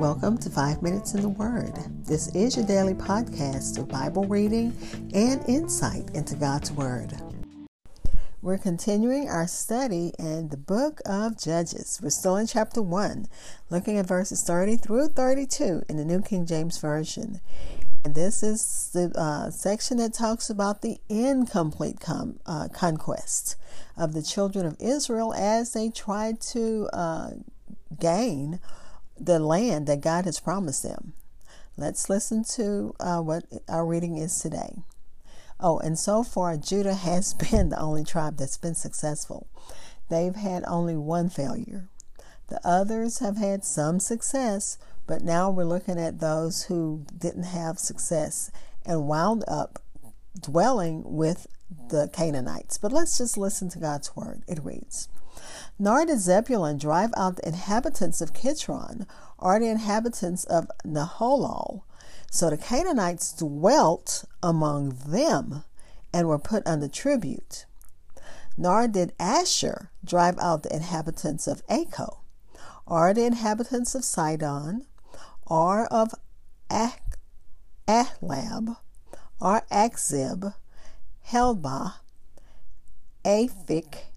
Welcome to Five Minutes in the Word. This is your daily podcast of Bible reading and insight into God's Word. We're continuing our study in the book of Judges. We're still in chapter 1, looking at verses 30 through 32 in the New King James Version. And this is the uh, section that talks about the incomplete com- uh, conquest of the children of Israel as they tried to uh, gain the land that God has promised them. Let's listen to uh, what our reading is today. Oh, and so far, Judah has been the only tribe that's been successful. They've had only one failure. The others have had some success, but now we're looking at those who didn't have success and wound up dwelling with the Canaanites. But let's just listen to God's word. It reads nor did Zebulun drive out the inhabitants of Kitron or the inhabitants of Nahalol. So the Canaanites dwelt among them and were put under tribute. Nor did Asher drive out the inhabitants of Acco, or the inhabitants of Sidon, or of Ahlab, or Achzib, Helbah, Aphik,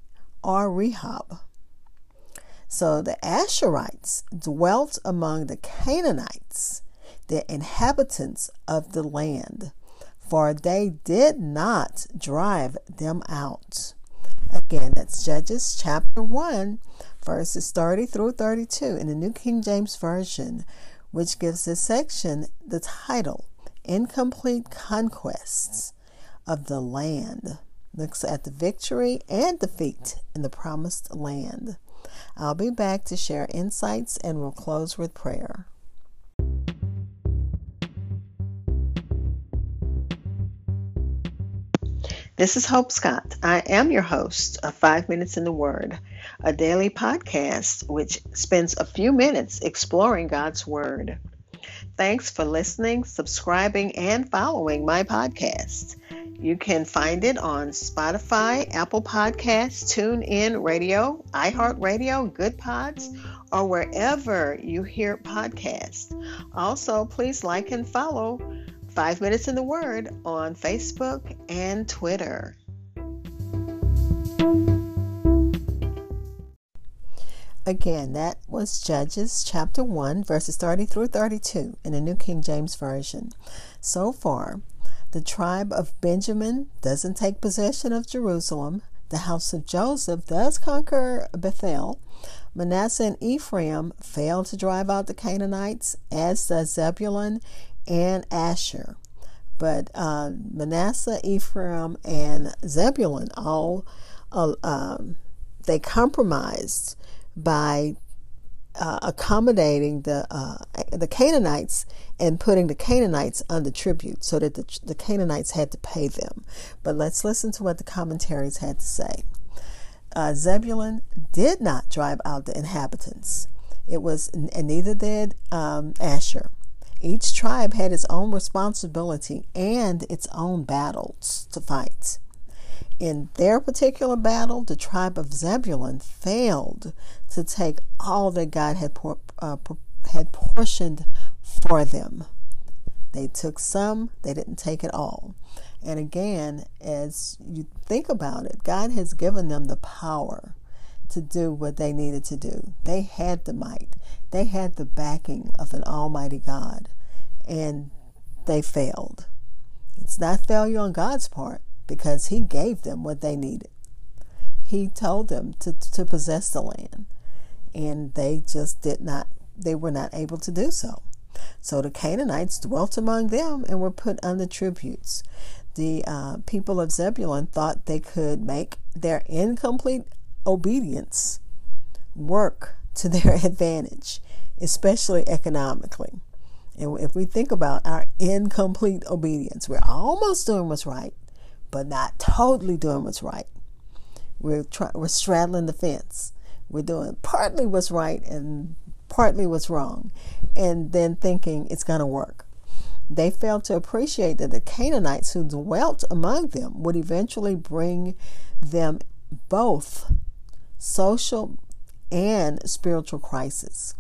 or Rehob. So the Asherites dwelt among the Canaanites, the inhabitants of the land, for they did not drive them out. Again, that's Judges chapter 1, verses 30 through 32 in the New King James Version, which gives this section the title Incomplete Conquests of the Land. Looks at the victory and defeat in the promised land. I'll be back to share insights and we'll close with prayer. This is Hope Scott. I am your host of Five Minutes in the Word, a daily podcast which spends a few minutes exploring God's Word. Thanks for listening, subscribing, and following my podcast. You can find it on Spotify, Apple Podcasts, TuneIn Radio, iHeartRadio, Good Pods, or wherever you hear podcasts. Also, please like and follow Five Minutes in the Word on Facebook and Twitter. Again, that was Judges chapter 1, verses 30 through 32 in the New King James Version. So far, the tribe of Benjamin doesn't take possession of Jerusalem. The house of Joseph does conquer Bethel. Manasseh and Ephraim fail to drive out the Canaanites, as does Zebulun and Asher. But uh, Manasseh, Ephraim, and Zebulun all uh, um, they compromised by uh, accommodating the uh, the Canaanites and putting the Canaanites under tribute, so that the, the Canaanites had to pay them. But let's listen to what the commentaries had to say. Uh, Zebulun did not drive out the inhabitants. It was, and neither did um, Asher. Each tribe had its own responsibility and its own battles to fight. In their particular battle, the tribe of Zebulun failed to take all that God had, por- uh, had portioned for them. They took some, they didn't take it all. And again, as you think about it, God has given them the power to do what they needed to do. They had the might, they had the backing of an Almighty God, and they failed. It's not failure on God's part, because he gave them what they needed. He told them to, to possess the land, and they just did not, they were not able to do so. So the Canaanites dwelt among them and were put under tributes. The uh, people of Zebulun thought they could make their incomplete obedience work to their advantage, especially economically. And if we think about our incomplete obedience, we're almost doing what's right, but not totally doing what's right. We're try- we're straddling the fence. We're doing partly what's right and partly what's wrong, and then thinking it's going to work. They failed to appreciate that the Canaanites who dwelt among them would eventually bring them both social and spiritual crisis.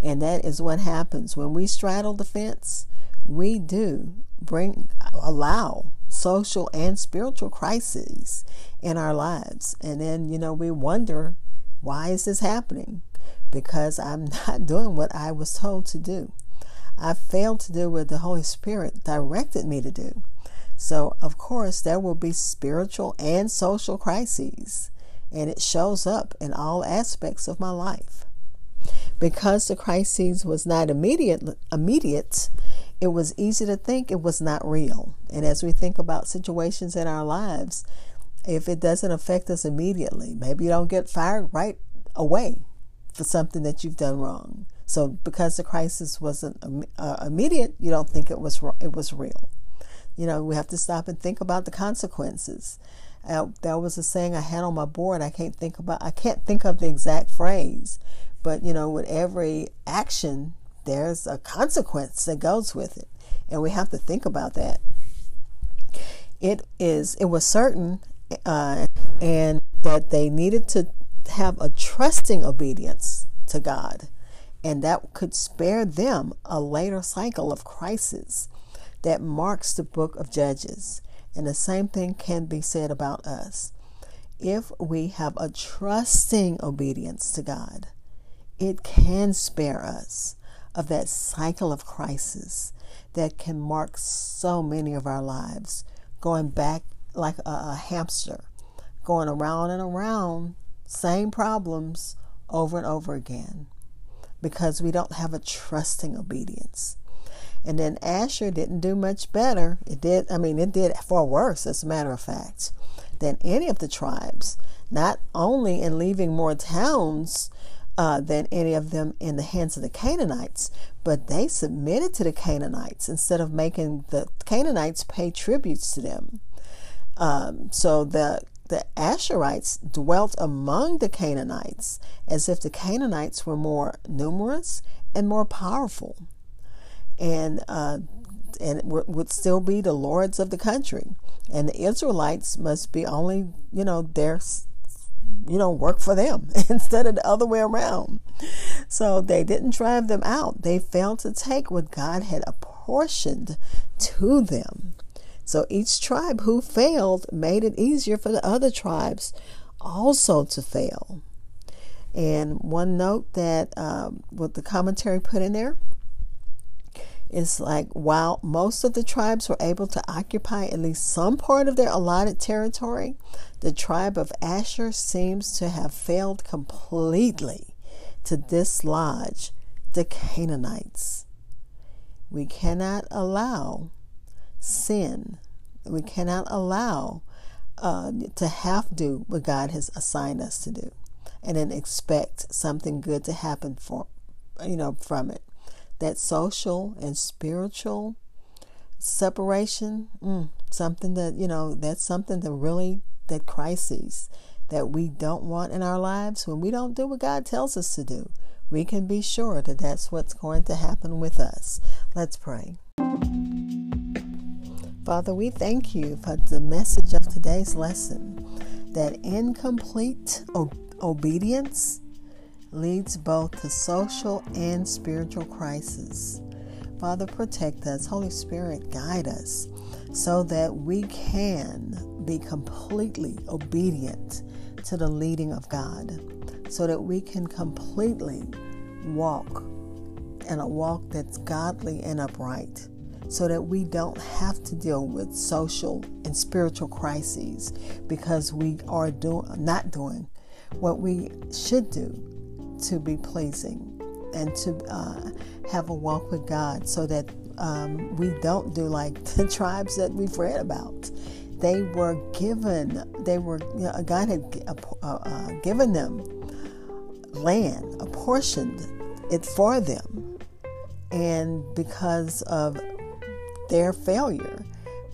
And that is what happens when we straddle the fence. We do bring, allow social and spiritual crises in our lives. And then, you know, we wonder, why is this happening? Because I'm not doing what I was told to do. I failed to do what the Holy Spirit directed me to do. So, of course, there will be spiritual and social crises, and it shows up in all aspects of my life. Because the crises was not immediate, immediate, it was easy to think it was not real. And as we think about situations in our lives, if it doesn't affect us immediately, maybe you don't get fired right away for something that you've done wrong. So because the crisis wasn't uh, immediate, you don't think it was it was real. You know, we have to stop and think about the consequences. Uh, that was a saying I had on my board. I can't think about. I can't think of the exact phrase, but you know, with every action, there's a consequence that goes with it, and we have to think about that. It is. It was certain, uh, and that they needed to have a trusting obedience to God and that could spare them a later cycle of crisis that marks the book of Judges. And the same thing can be said about us. If we have a trusting obedience to God, it can spare us of that cycle of crisis that can mark so many of our lives, going back like a, a hamster, going around and around, same problems over and over again because we don't have a trusting obedience. And then Asher didn't do much better. It did, I mean, it did far worse, as a matter of fact, than any of the tribes, not only in leaving more towns uh, than any of them in the hands of the Canaanites, but they submitted to the Canaanites instead of making the Canaanites pay tributes to them. Um, so the the Asherites dwelt among the Canaanites as if the Canaanites were more numerous and more powerful, and uh, and would still be the lords of the country. And the Israelites must be only, you know, their, you know, work for them instead of the other way around. So they didn't drive them out. They failed to take what God had apportioned to them. So each tribe who failed made it easier for the other tribes also to fail. And one note that um, what the commentary put in there is like while most of the tribes were able to occupy at least some part of their allotted territory, the tribe of Asher seems to have failed completely to dislodge the Canaanites. We cannot allow sin. We cannot allow uh, to have do what God has assigned us to do, and then expect something good to happen for, you know, from it. That social and spiritual separation, mm, something that you know, that's something that really that crises that we don't want in our lives when we don't do what God tells us to do. We can be sure that that's what's going to happen with us. Let's pray. Father, we thank you for the message of today's lesson that incomplete obedience leads both to social and spiritual crisis. Father, protect us. Holy Spirit, guide us so that we can be completely obedient to the leading of God, so that we can completely walk in a walk that's godly and upright so that we don't have to deal with social and spiritual crises because we are doing not doing what we should do to be pleasing and to uh, have a walk with God so that um, we don't do like the tribes that we've read about. They were given, they were, you know, God had uh, uh, given them land, apportioned it for them. And because of their failure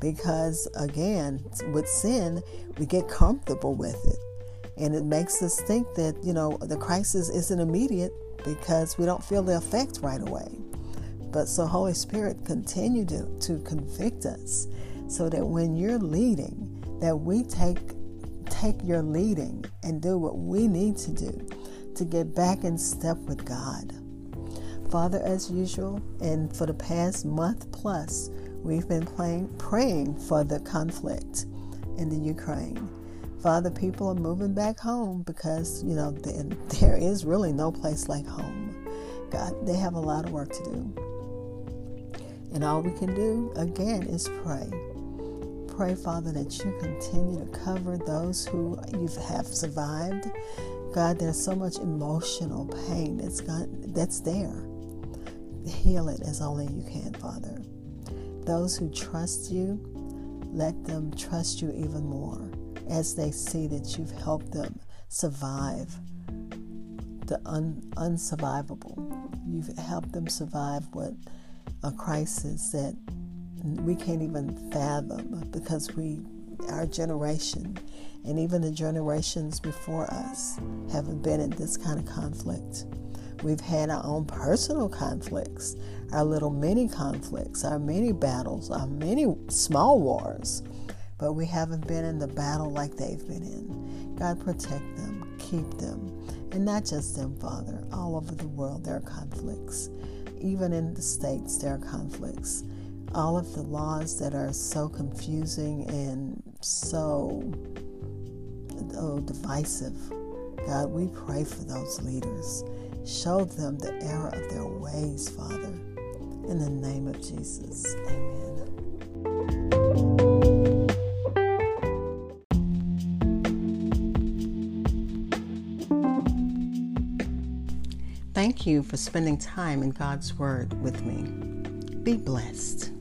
because again with sin we get comfortable with it and it makes us think that you know the crisis isn't immediate because we don't feel the effect right away but so holy spirit continue to, to convict us so that when you're leading that we take take your leading and do what we need to do to get back in step with God. Father, as usual, and for the past month plus, we've been playing, praying for the conflict in the Ukraine. Father, people are moving back home because, you know, there is really no place like home. God, they have a lot of work to do. And all we can do, again, is pray. Pray, Father, that you continue to cover those who you have survived. God, there's so much emotional pain that's, got, that's there heal it as only you can, Father. Those who trust you, let them trust you even more as they see that you've helped them survive the un- unsurvivable. You've helped them survive what a crisis that we can't even fathom because we, our generation, and even the generations before us, haven't been in this kind of conflict. We've had our own personal conflicts, our little mini conflicts, our mini battles, our many small wars, but we haven't been in the battle like they've been in. God, protect them, keep them, and not just them, Father. All over the world, there are conflicts. Even in the states, there are conflicts. All of the laws that are so confusing and so oh, divisive. God, we pray for those leaders. Show them the error of their ways, Father. In the name of Jesus, amen. Thank you for spending time in God's Word with me. Be blessed.